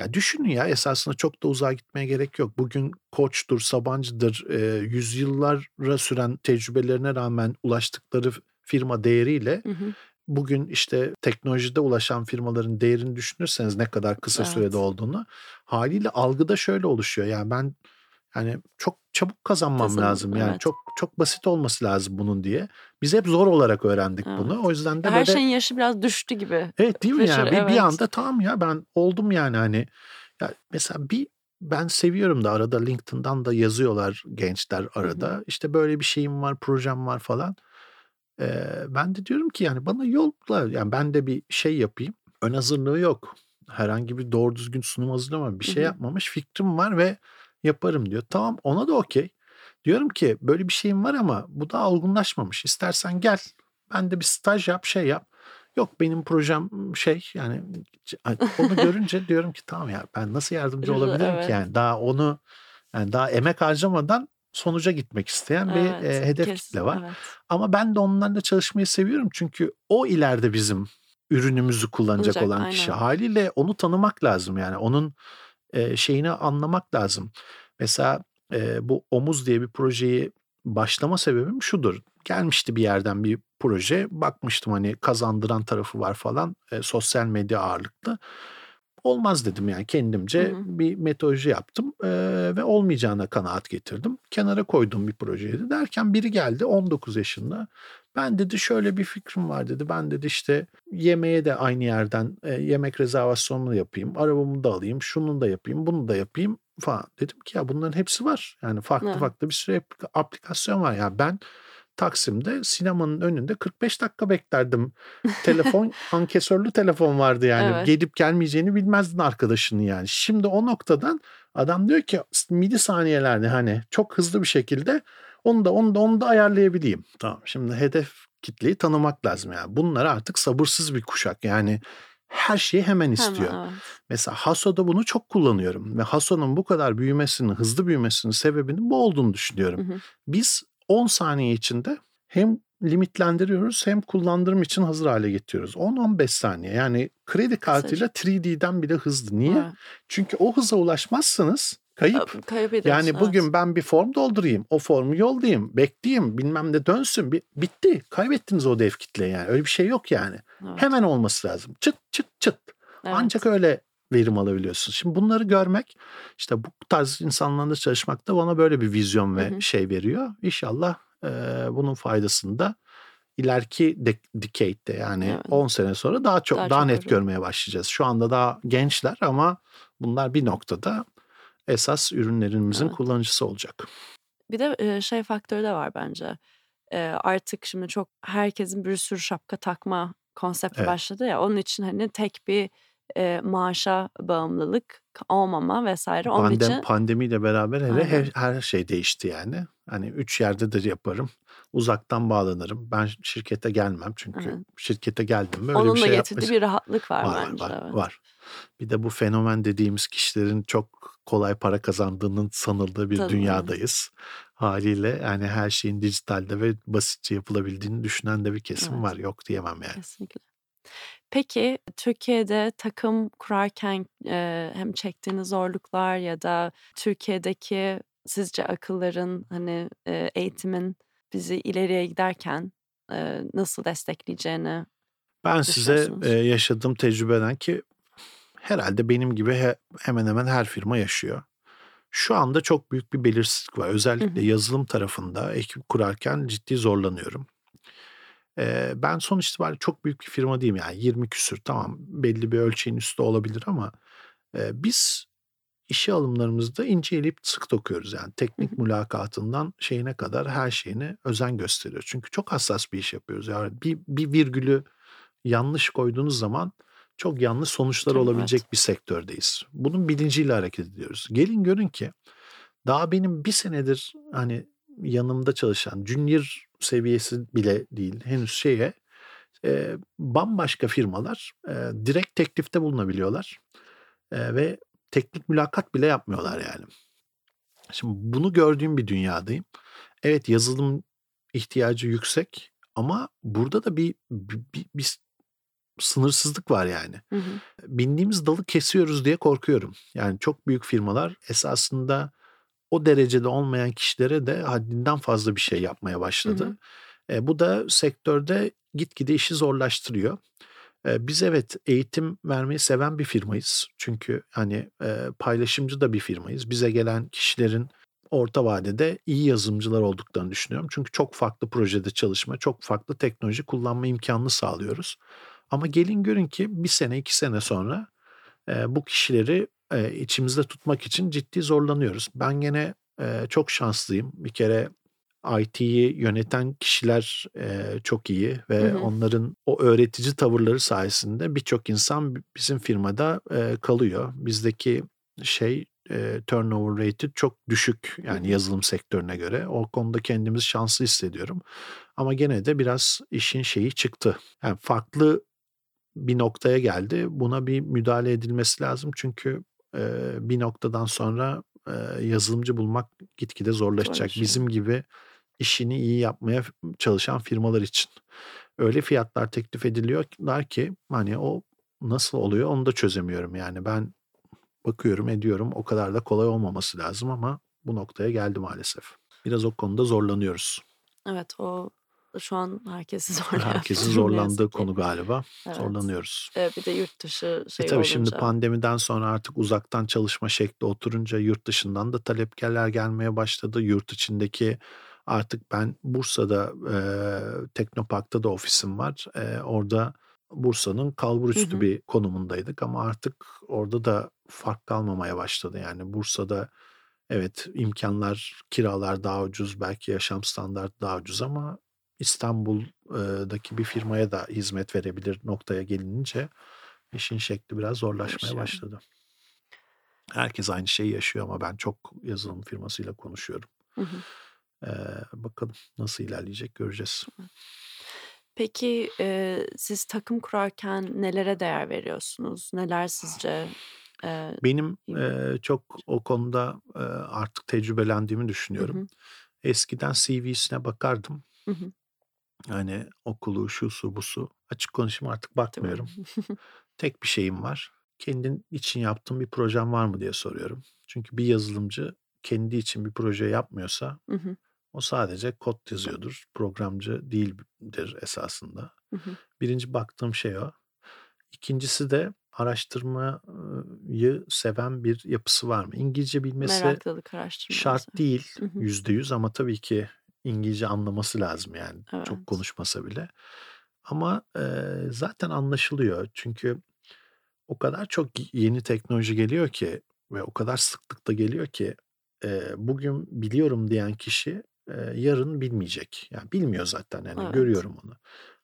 ya düşünün ya esasında çok da uzağa gitmeye gerek yok. Bugün Koç'tur, Sabancı'dır e, yüzyıllara süren tecrübelerine rağmen ulaştıkları firma değeriyle Hı hı. bugün işte teknolojide ulaşan firmaların değerini düşünürseniz ne kadar kısa sürede Evet. olduğunu haliyle algıda şöyle oluşuyor. Yani ben yani çok çabuk kazanmam Kazanın lazım. Yani evet. çok çok basit olması lazım bunun diye. Biz hep zor olarak öğrendik bunu. Evet. O yüzden de Her böyle şeyin yaşı biraz düştü gibi. evet değil mi Fışır, yani bir, bir evet. anda tamam ya ben oldum yani hani ya mesela bir ben seviyorum da arada LinkedIn'dan da yazıyorlar gençler Hı hı. arada. İşte böyle bir şeyim var, projem var falan. E, ben de diyorum ki yani bana yolla yani ben de bir şey yapayım. Ön hazırlığı yok. Herhangi bir doğru düzgün sunum hazırlamam. Bir şey yapmamış fikrim var ve yaparım diyor. Tamam ona da okey. Diyorum ki böyle bir şeyim var ama bu da olgunlaşmamış. İstersen gel. Ben de bir staj yap şey yap. Yok benim projem şey yani onu görünce diyorum ki tamam ya ben nasıl yardımcı olabilirim evet. ki yani daha onu yani daha emek harcamadan sonuca gitmek isteyen evet, bir e, hedef kesin, kitle var. Evet. Ama ben de onlarla çalışmayı seviyorum çünkü o ileride bizim ürünümüzü kullanacak Olacak, olan kişi. Aynen. Haliyle onu tanımak lazım yani onun şeyini anlamak lazım. Mesela bu Omuz diye bir projeyi başlama sebebim şudur. Gelmişti bir yerden bir proje. Bakmıştım hani kazandıran tarafı var falan. Sosyal medya ağırlıklı. Olmaz dedim yani kendimce hı hı. bir metodoloji yaptım e, ve olmayacağına kanaat getirdim. Kenara koyduğum bir projeydi. Derken biri geldi 19 yaşında. Ben dedi şöyle bir fikrim var dedi. Ben dedi işte yemeğe de aynı yerden e, yemek rezervasyonunu yapayım. Arabamı da alayım. Şunu da yapayım. Bunu da yapayım falan. Dedim ki ya bunların hepsi var. Yani farklı evet. farklı bir sürü aplikasyon var. Yani ben Taksim'de sinemanın önünde 45 dakika beklerdim. Telefon ankesörlü telefon vardı yani. Evet. Gelip gelmeyeceğini bilmezdin arkadaşını yani. Şimdi o noktadan adam diyor ki midi saniyelerde hani çok hızlı bir şekilde onu da onu da onu da ayarlayabileyim. Tamam şimdi hedef kitleyi tanımak lazım yani. Bunlar artık sabırsız bir kuşak yani her şeyi hemen istiyor. Hemen, evet. Mesela Haso'da bunu çok kullanıyorum ve Haso'nun bu kadar büyümesinin, hızlı büyümesinin sebebinin bu olduğunu düşünüyorum. Hı hı. Biz 10 saniye içinde hem limitlendiriyoruz hem kullandırım için hazır hale getiriyoruz. 10-15 saniye yani kredi kartıyla 3D'den bile hızlı. Niye? Evet. Çünkü o hıza ulaşmazsanız kayıp. Kayıp yani bugün evet. ben bir form doldurayım, o formu yollayayım, bekleyeyim, bilmem ne dönsün. Bitti. Kaybettiniz o dev kitle yani. Öyle bir şey yok yani. Evet. Hemen olması lazım. Çıt çıt çıt. Evet. Ancak öyle verim alabiliyorsun. Şimdi bunları görmek işte bu tarz insanlarla çalışmak da bana böyle bir vizyon ve hı hı. şey veriyor. İnşallah e, bunun faydasını da ileriki de, decade'de yani evet. 10 sene sonra daha çok daha, daha çok net öyle. görmeye başlayacağız. Şu anda daha gençler ama bunlar bir noktada esas ürünlerimizin evet. kullanıcısı olacak. Bir de şey faktörü de var bence. Artık şimdi çok herkesin bir sürü şapka takma konsepti evet. başladı ya. Onun için hani tek bir e, maaşa bağımlılık olmama vesaire. Onun Pandem, için pandemiyle beraber hele her, her şey değişti yani. Hani üç yerdedir yaparım. Uzaktan bağlanırım. Ben şirkete gelmem çünkü Hı. şirkete geldim mi öyle Onun bir şey da getirdiği bir rahatlık var, var bence. Var, evet. var. Bir de bu fenomen dediğimiz kişilerin çok kolay para kazandığının sanıldığı bir Tabii. dünyadayız. Haliyle yani her şeyin dijitalde ve basitçe yapılabildiğini düşünen de bir kesim evet. var. Yok diyemem yani. Kesinlikle. Peki Türkiye'de takım kurarken e, hem çektiğiniz zorluklar ya da Türkiye'deki sizce akılların hani e, eğitimin bizi ileriye giderken e, nasıl destekleyeceğini Ben size e, yaşadığım tecrübeden ki herhalde benim gibi he, hemen hemen her firma yaşıyor. Şu anda çok büyük bir belirsizlik var. Özellikle yazılım tarafında ekip kurarken ciddi zorlanıyorum. Ben sonuç itibariyle çok büyük bir firma değilim yani 20 küsür tamam belli bir ölçeğin üstü olabilir ama e, biz işe alımlarımızda ince elip sık dokuyoruz yani teknik mülakatından şeyine kadar her şeyine özen gösteriyor. Çünkü çok hassas bir iş yapıyoruz yani bir, bir virgülü yanlış koyduğunuz zaman çok yanlış sonuçlar evet. olabilecek bir sektördeyiz. Bunun bilinciyle hareket ediyoruz. Gelin görün ki daha benim bir senedir hani yanımda çalışan junior seviyesi bile değil henüz şeye e, bambaşka firmalar e, direkt teklifte bulunabiliyorlar e, ve teknik mülakat bile yapmıyorlar yani. Şimdi bunu gördüğüm bir dünyadayım. Evet yazılım ihtiyacı yüksek ama burada da bir, bir, bir, bir sınırsızlık var yani. Hı hı. Bindiğimiz dalı kesiyoruz diye korkuyorum. Yani çok büyük firmalar esasında o derecede olmayan kişilere de haddinden fazla bir şey yapmaya başladı. Hı hı. E, bu da sektörde gitgide işi zorlaştırıyor. E, biz evet eğitim vermeyi seven bir firmayız. Çünkü hani e, paylaşımcı da bir firmayız. Bize gelen kişilerin orta vadede iyi yazılımcılar olduklarını düşünüyorum. Çünkü çok farklı projede çalışma, çok farklı teknoloji kullanma imkanını sağlıyoruz. Ama gelin görün ki bir sene iki sene sonra e, bu kişileri e, içimizde tutmak için ciddi zorlanıyoruz. Ben gene e, çok şanslıyım. Bir kere IT'yi yöneten kişiler e, çok iyi ve Hı hı. onların o öğretici tavırları sayesinde birçok insan bizim firmada e, kalıyor. Bizdeki şey e, turnover rate'i çok düşük yani hı. yazılım sektörüne göre. O konuda kendimizi şanslı hissediyorum. Ama gene de biraz işin şeyi çıktı. Yani farklı bir noktaya geldi. Buna bir müdahale edilmesi lazım çünkü bir noktadan sonra yazılımcı bulmak gitgide zorlaşacak. Zorlaşıyor. Bizim gibi işini iyi yapmaya çalışan firmalar için. Öyle fiyatlar teklif ediliyorlar ki hani o nasıl oluyor onu da çözemiyorum. Yani ben bakıyorum ediyorum o kadar da kolay olmaması lazım ama bu noktaya geldi maalesef. Biraz o konuda zorlanıyoruz. Evet o şu an herkesi zorlayan Herkesin zorlandığı konu galiba. Evet. Zorlanıyoruz. Ee, bir de yurt dışı E şey tabii şimdi olunca. pandemiden sonra artık uzaktan çalışma şekli oturunca yurt dışından da talepkeler gelmeye başladı. Yurt içindeki artık ben Bursa'da e, Teknopark'ta da ofisim var. E, orada Bursa'nın Hı kalburüstü hı. bir konumundaydık ama artık orada da fark kalmamaya başladı. Yani Bursa'da evet imkanlar, kiralar daha ucuz, belki yaşam standartı daha ucuz ama İstanbul'daki bir firmaya da hizmet verebilir noktaya gelince işin şekli biraz zorlaşmaya Zorlaşıyor. başladı. Herkes aynı şeyi yaşıyor ama ben çok yazılım firmasıyla konuşuyorum. Hı hı. Ee, bakalım nasıl ilerleyecek göreceğiz. Peki e, siz takım kurarken nelere değer veriyorsunuz? Neler sizce e, Benim e, çok o konuda e, artık tecrübelendiğimi Hı düşünüyorum. hı. Eskiden CV'sine bakardım. Hı hı. Yani okulu, şusu, busu. Açık konuşayım artık Değil mi? bakmıyorum. Tek bir şeyim var. Kendin için yaptığın bir projen var mı diye soruyorum. Çünkü bir yazılımcı kendi için bir proje yapmıyorsa Hı hı. o sadece kod yazıyordur. Programcı değildir esasında. Hı hı. Birinci baktığım şey o. İkincisi de araştırmayı seven bir yapısı var mı? İngilizce bilmesi Meraklılık araştırma şart mesela. değil Hı hı. yüzde yüz ama tabii ki İngilizce anlaması lazım yani çok Evet. konuşmasa bile. Ama e, zaten anlaşılıyor çünkü o kadar çok yeni teknoloji geliyor ki ve o kadar sıklıkta geliyor ki e, bugün biliyorum diyen kişi e, yarın bilmeyecek. Yani bilmiyor zaten yani Evet. görüyorum onu.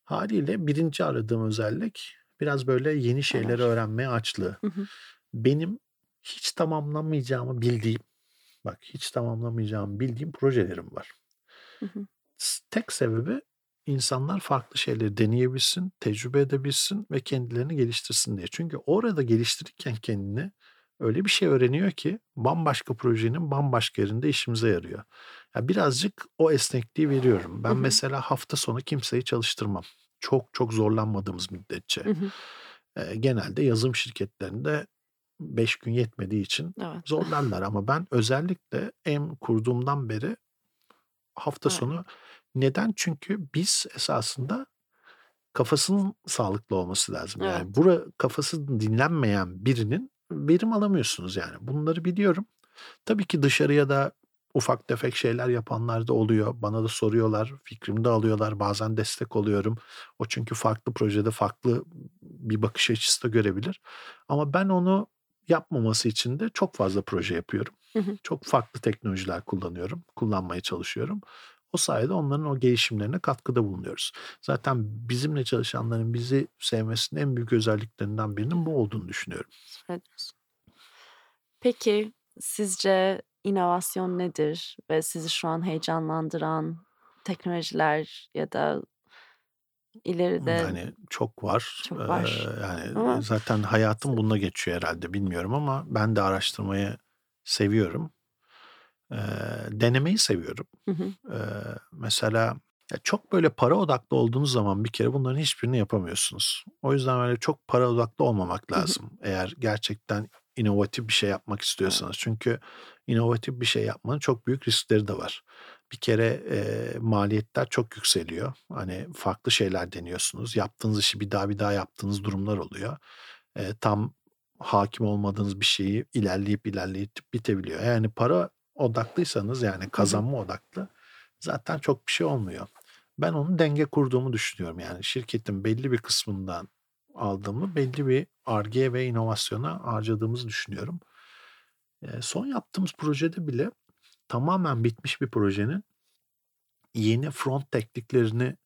Haliyle birinci aradığım özellik biraz böyle yeni şeyleri Araş. öğrenmeye açlığı. Hı hı. Benim hiç tamamlamayacağımı bildiğim, bak hiç tamamlamayacağımı bildiğim projelerim var. Hı hı. Tek sebebi insanlar farklı şeyleri deneyebilsin, tecrübe edebilsin ve kendilerini geliştirsin diye. Çünkü orada geliştirirken kendini öyle bir şey öğreniyor ki bambaşka projenin bambaşka yerinde işimize yarıyor. Ya birazcık o esnekliği veriyorum. Hı Ben hı. mesela hafta sonu kimseyi çalıştırmam. Çok çok zorlanmadığımız müddetçe. Hı hı. Ee, genelde yazılım şirketlerinde 5 gün yetmediği için Evet. zorlarlar ama ben özellikle em kurduğumdan beri hafta Evet. sonu neden? Çünkü biz esasında kafasının sağlıklı olması lazım. Evet. Yani bura kafası dinlenmeyen birinin verim alamıyorsunuz yani. Bunları biliyorum. Tabii ki dışarıya da ufak tefek şeyler yapanlar da oluyor. Bana da soruyorlar, fikrimi de alıyorlar. Bazen destek oluyorum. O çünkü farklı projede farklı bir bakış açısı da görebilir. Ama ben onu yapmaması için de çok fazla proje yapıyorum. Hı hı. Çok farklı teknolojiler kullanıyorum, kullanmaya çalışıyorum. O sayede onların o gelişimlerine katkıda bulunuyoruz. Zaten bizimle çalışanların bizi sevmesinin en büyük özelliklerinden birinin bu olduğunu düşünüyorum. Evet. Peki sizce inovasyon nedir ve sizi şu an heyecanlandıran teknolojiler ya da ileride Yani çok var. çok var yani ama zaten hayatım bununla geçiyor herhalde bilmiyorum ama ben de araştırmayı seviyorum. Ee, denemeyi seviyorum. Hı hı. Ee, mesela ya çok böyle para odaklı olduğunuz zaman bir kere bunların hiçbirini yapamıyorsunuz. O yüzden böyle çok para odaklı olmamak Hı hı. lazım. Eğer gerçekten inovatif bir şey yapmak Evet. istiyorsanız. Çünkü inovatif bir şey yapmanın çok büyük riskleri de var. Bir kere e, maliyetler çok yükseliyor. Hani farklı şeyler deniyorsunuz. Yaptığınız işi bir daha bir daha yaptığınız durumlar oluyor. E, tam hakim olmadığınız bir şeyi ilerleyip ilerleyip bitebiliyor. Yani para odaklıysanız yani kazanma odaklı zaten çok bir şey olmuyor. Ben onun denge kurduğumu düşünüyorum. Yani şirketin belli bir kısmından aldığımı belli bir Ar-Ge ve inovasyona harcadığımızı düşünüyorum. E, son yaptığımız projede bile tamamen bitmiş bir projenin yeni front tekniklerini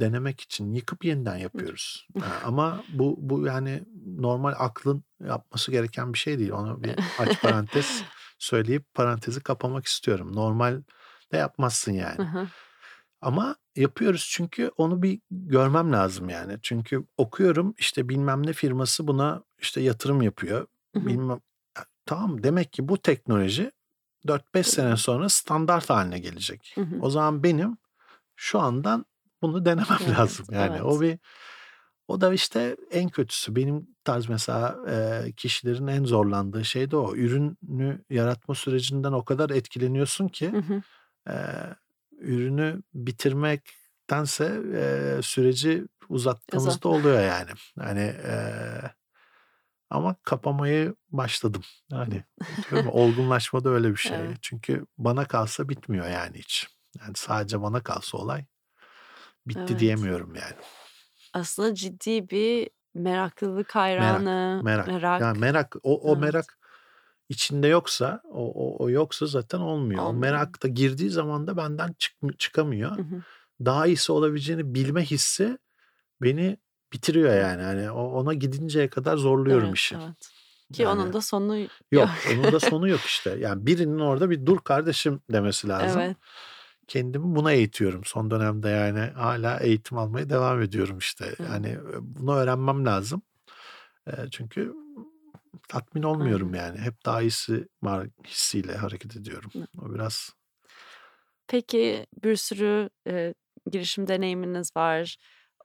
denemek için yıkıp yeniden yapıyoruz. Ama bu bu yani normal aklın yapması gereken bir şey değil. Onu bir aç parantez söyleyip parantezi kapamak istiyorum. Normal de yapmazsın yani. Ama yapıyoruz çünkü onu bir görmem lazım yani. Çünkü okuyorum işte bilmem ne firması buna işte yatırım yapıyor. Bilmem tamam demek ki bu teknoloji 4-5 sene sonra standart haline gelecek. Hı hı. O zaman benim şu andan bunu denemem Evet, lazım. Yani evet. o bir o da işte en kötüsü benim tarz mesela e, kişilerin en zorlandığı şey de o. Ürünü yaratma sürecinden o kadar etkileniyorsun ki Hı hı. e, ürünü bitirmektense e, süreci uzattığımızda Uzatma. oluyor yani. Hani e, ama kapamayı başladım. Yani olgunlaşma da öyle bir şey. Evet. Çünkü bana kalsa bitmiyor yani hiç. Yani sadece bana kalsa olay bitti Evet. diyemiyorum yani. Aslında ciddi bir meraklılık hayranı, Merak. merak. Yani merak o o Evet. merak içinde yoksa o, o, o yoksa zaten olmuyor. O Olmuyor. merak da girdiği zaman da benden çık, çıkamıyor. Hı hı. Daha iyisi olabileceğini bilme hissi beni bitiriyor yani. Hani ona gidinceye kadar zorluyorum Evet, işi. evet. Ki Yani onun da sonu yok. yok. Onun da sonu yok işte. Yani birinin orada bir dur kardeşim demesi lazım. Evet. Kendimi buna eğitiyorum son dönemde yani hala eğitim almaya devam ediyorum işte. Yani bunu öğrenmem lazım. Çünkü tatmin olmuyorum yani. Hep daha iyisi var hissiyle hareket ediyorum. O biraz Peki bir sürü e, girişim deneyiminiz var.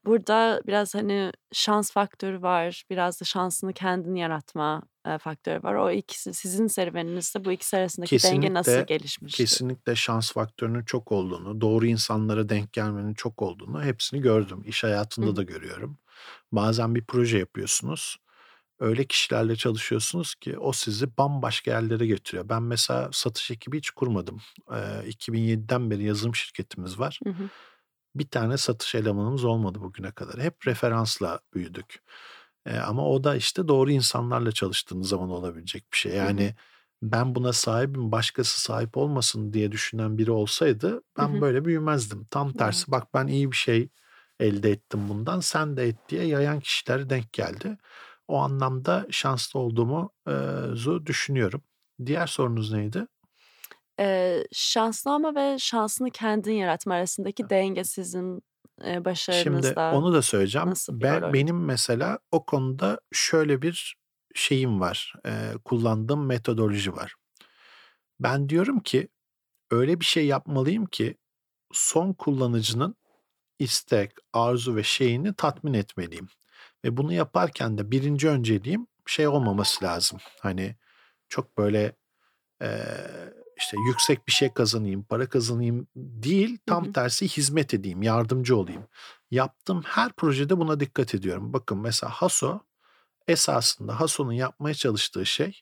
Burada biraz hani şans faktörü var. Biraz da şansını kendin yaratma faktörü var. O ikisi sizin serüveninizde bu ikisi arasındaki denge nasıl kesinlikle gelişmişti? kesinlikle şans faktörünün çok olduğunu, doğru insanlara denk gelmenin çok olduğunu hepsini gördüm. İş hayatında hı. da görüyorum. Bazen bir proje yapıyorsunuz. Öyle kişilerle çalışıyorsunuz ki o sizi bambaşka yerlere götürüyor. Ben mesela satış ekibi hiç kurmadım. Ee, 2007'den beri yazılım şirketimiz var. Hı hı. Bir tane satış elemanımız olmadı bugüne kadar. Hep referansla büyüdük. Ee, ama o da işte doğru insanlarla çalıştığınız zaman olabilecek bir şey. Yani ben buna sahibim, başkası sahip olmasın diye düşünen biri olsaydı ben hı. böyle büyümezdim. Tam tersi bak ben iyi bir şey elde ettim bundan, sen de et diye yayan kişiler denk geldi. O anlamda şanslı olduğumu e, düşünüyorum. Diğer sorunuz neydi? E, şanslama ve şansını kendin yaratma arasındaki denge sizin e, Şimdi başarınızda onu da söyleyeceğim. nasıl bir rol Ben oynuyor? benim mesela o konuda şöyle bir şeyim var. e, kullandığım metodoloji var. Ben diyorum ki öyle bir şey yapmalıyım ki son kullanıcının istek, arzu ve şeyini tatmin etmeliyim. Ve bunu yaparken de birinci önceliğim şey olmaması lazım. Hani çok böyle eee, işte yüksek bir şey kazanayım, para kazanayım değil. Hı Tam hı. tersi hizmet edeyim, yardımcı olayım. Yaptığım her projede buna dikkat ediyorum. Bakın mesela Haso esasında Haso'nun yapmaya çalıştığı şey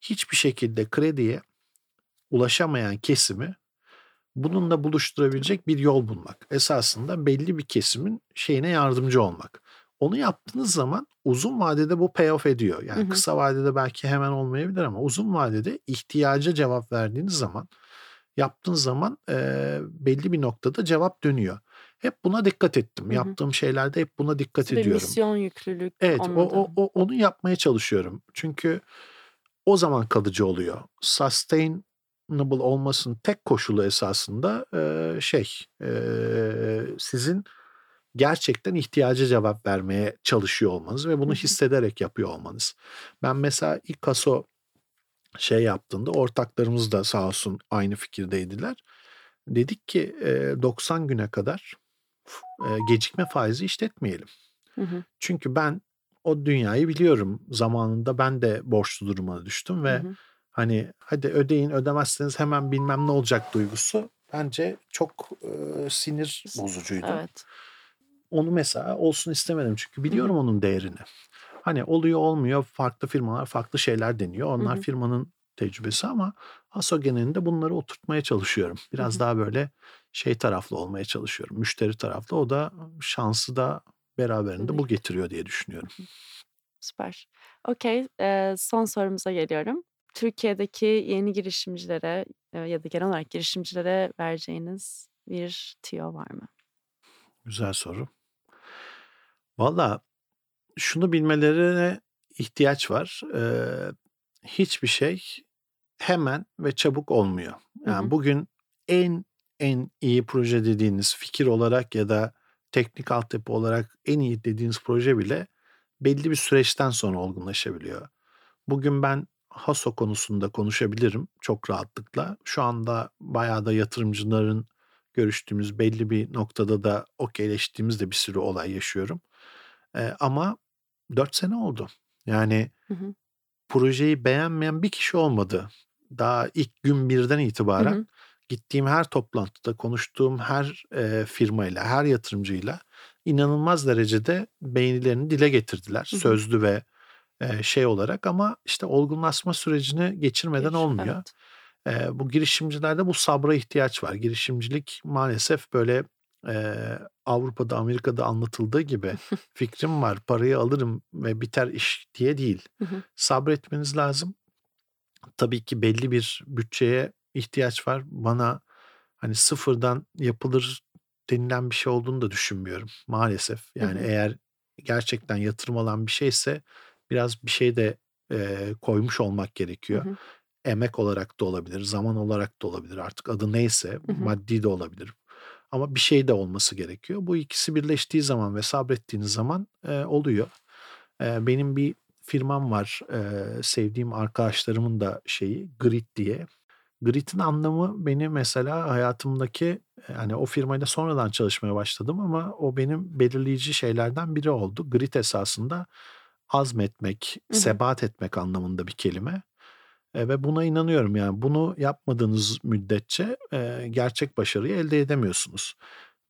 hiçbir şekilde krediye ulaşamayan kesimi bununla buluşturabilecek bir yol bulmak. Esasında belli bir kesimin şeyine yardımcı olmak. Onu yaptığınız zaman uzun vadede bu payoff ediyor. Hı Yani hı. kısa vadede belki hemen olmayabilir ama uzun vadede ihtiyaca cevap verdiğiniz zaman yaptığınız zaman e, belli bir noktada cevap dönüyor. Hep buna dikkat ettim. Hı hı. Yaptığım şeylerde hep buna dikkat Bir ediyorum. misyon yüklülük Evet, o, o, o onu yapmaya çalışıyorum. Çünkü o zaman kalıcı oluyor. Sustainable olmasının tek koşulu esasında e, şey e, sizin gerçekten ihtiyaca cevap vermeye çalışıyor olmanız ve bunu hissederek yapıyor olmanız. Ben mesela ilk kaso şey yaptığında ortaklarımız da sağ olsun aynı fikirdeydiler. Dedik ki e, 90 güne kadar gecikme faizi işletmeyelim. Hı hı. Çünkü ben o dünyayı biliyorum. Zamanında ben de borçlu duruma düştüm Hı ve hı. hani hadi ödeyin ödemezseniz hemen bilmem ne olacak duygusu bence çok e, sinir bozucuydu. Evet. Onu mesela olsun istemedim çünkü biliyorum onun değerini. Hani oluyor olmuyor farklı firmalar farklı şeyler deniyor. Onlar hı. firmanın tecrübesi ama ASO genelinde bunları oturtmaya çalışıyorum. Biraz hı. daha böyle şey taraflı olmaya çalışıyorum. Müşteri taraflı. O da şansı da beraberinde bu getiriyor diye düşünüyorum. Hı hı. Süper. Okey. Eee, son sorumuza geliyorum. Türkiye'deki yeni girişimcilere e, ya da genel olarak girişimcilere vereceğiniz bir tiyo var mı? Güzel soru. Valla şunu bilmelerine ihtiyaç var. Ee, hiçbir şey hemen ve çabuk olmuyor. Yani hı hı. bugün en en iyi proje dediğiniz fikir olarak ya da teknik altyapı olarak en iyi dediğiniz proje bile belli bir süreçten sonra olgunlaşabiliyor. Bugün ben Haso konusunda konuşabilirim çok rahatlıkla. Şu anda bayağı da yatırımcıların görüştüğümüz belli bir noktada da okeyleştiğimiz de bir sürü olay yaşıyorum. Ee, ama 4 sene oldu. Yani hı hı. projeyi beğenmeyen bir kişi olmadı. Daha ilk gün birden itibaren hı hı. gittiğim her toplantıda konuştuğum her e, firmayla, her yatırımcıyla inanılmaz derecede beğenilerini dile getirdiler. Hı hı. Sözlü ve e, şey olarak ama işte olgunlaşma sürecini geçirmeden Geç, olmuyor. Evet. E, bu girişimcilerde bu sabra ihtiyaç var. Girişimcilik maalesef böyle e, Avrupa'da, Amerika'da anlatıldığı gibi fikrim var, parayı alırım ve biter iş diye değil. Sabretmeniz lazım. Tabii ki belli bir bütçeye ihtiyaç var. Bana hani sıfırdan yapılır denilen bir şey olduğunu da düşünmüyorum maalesef. Yani eğer gerçekten yatırım alan bir şeyse biraz bir şey de e, koymuş olmak gerekiyor. Hı hı emek olarak da olabilir, zaman olarak da olabilir. Artık adı neyse, hı hı. maddi de olabilir. Ama bir şey de olması gerekiyor. Bu ikisi birleştiği zaman ve sabrettiğiniz zaman e, oluyor. E, benim bir firmam var. E, sevdiğim arkadaşlarımın da şeyi Grit diye. Grit'in anlamı beni mesela hayatımdaki yani o firmayla sonradan çalışmaya başladım ama o benim belirleyici şeylerden biri oldu. Grit esasında azmetmek, sebat etmek anlamında bir kelime. Ve buna inanıyorum yani bunu yapmadığınız müddetçe e, gerçek başarıyı elde edemiyorsunuz.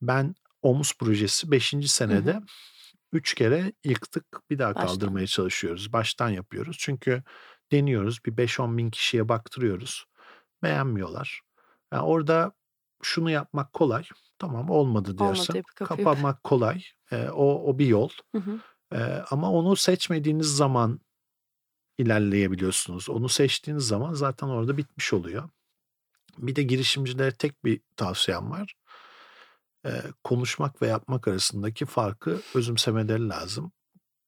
Ben Omuz projesi 5. senede 3 kere yıktık bir daha Baştan. kaldırmaya çalışıyoruz. Baştan yapıyoruz çünkü deniyoruz bir 5-10 bin kişiye baktırıyoruz. Beğenmiyorlar. Yani orada şunu yapmak kolay. Tamam olmadı diyorsan olmadı, kapamak kolay. E, o, o bir yol. Hı hı. Ama onu seçmediğiniz zaman ilerleyebiliyorsunuz. Onu seçtiğiniz zaman zaten orada bitmiş oluyor. Bir de girişimcilere tek bir tavsiyem var. Ee, konuşmak ve yapmak arasındaki farkı özümsemeleri lazım.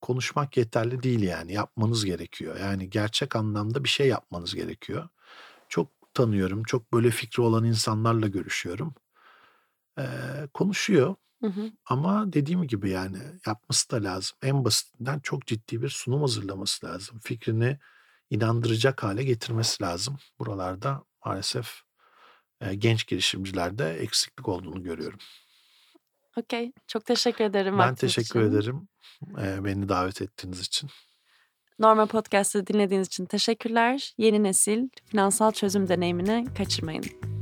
Konuşmak yeterli değil yani yapmanız gerekiyor. Yani gerçek anlamda bir şey yapmanız gerekiyor. Çok tanıyorum, çok böyle fikri olan insanlarla görüşüyorum. Ee, konuşuyor Hı hı. Ama dediğim gibi yani yapması da lazım. En basitinden çok ciddi bir sunum hazırlaması lazım. Fikrini inandıracak hale getirmesi lazım. Buralarda maalesef e, genç girişimcilerde eksiklik olduğunu görüyorum. Okey. Çok teşekkür ederim. Ben teşekkür için. ederim e, beni davet ettiğiniz için. Norma Podcast'ı dinlediğiniz için teşekkürler. Yeni nesil finansal çözüm deneyimini kaçırmayın.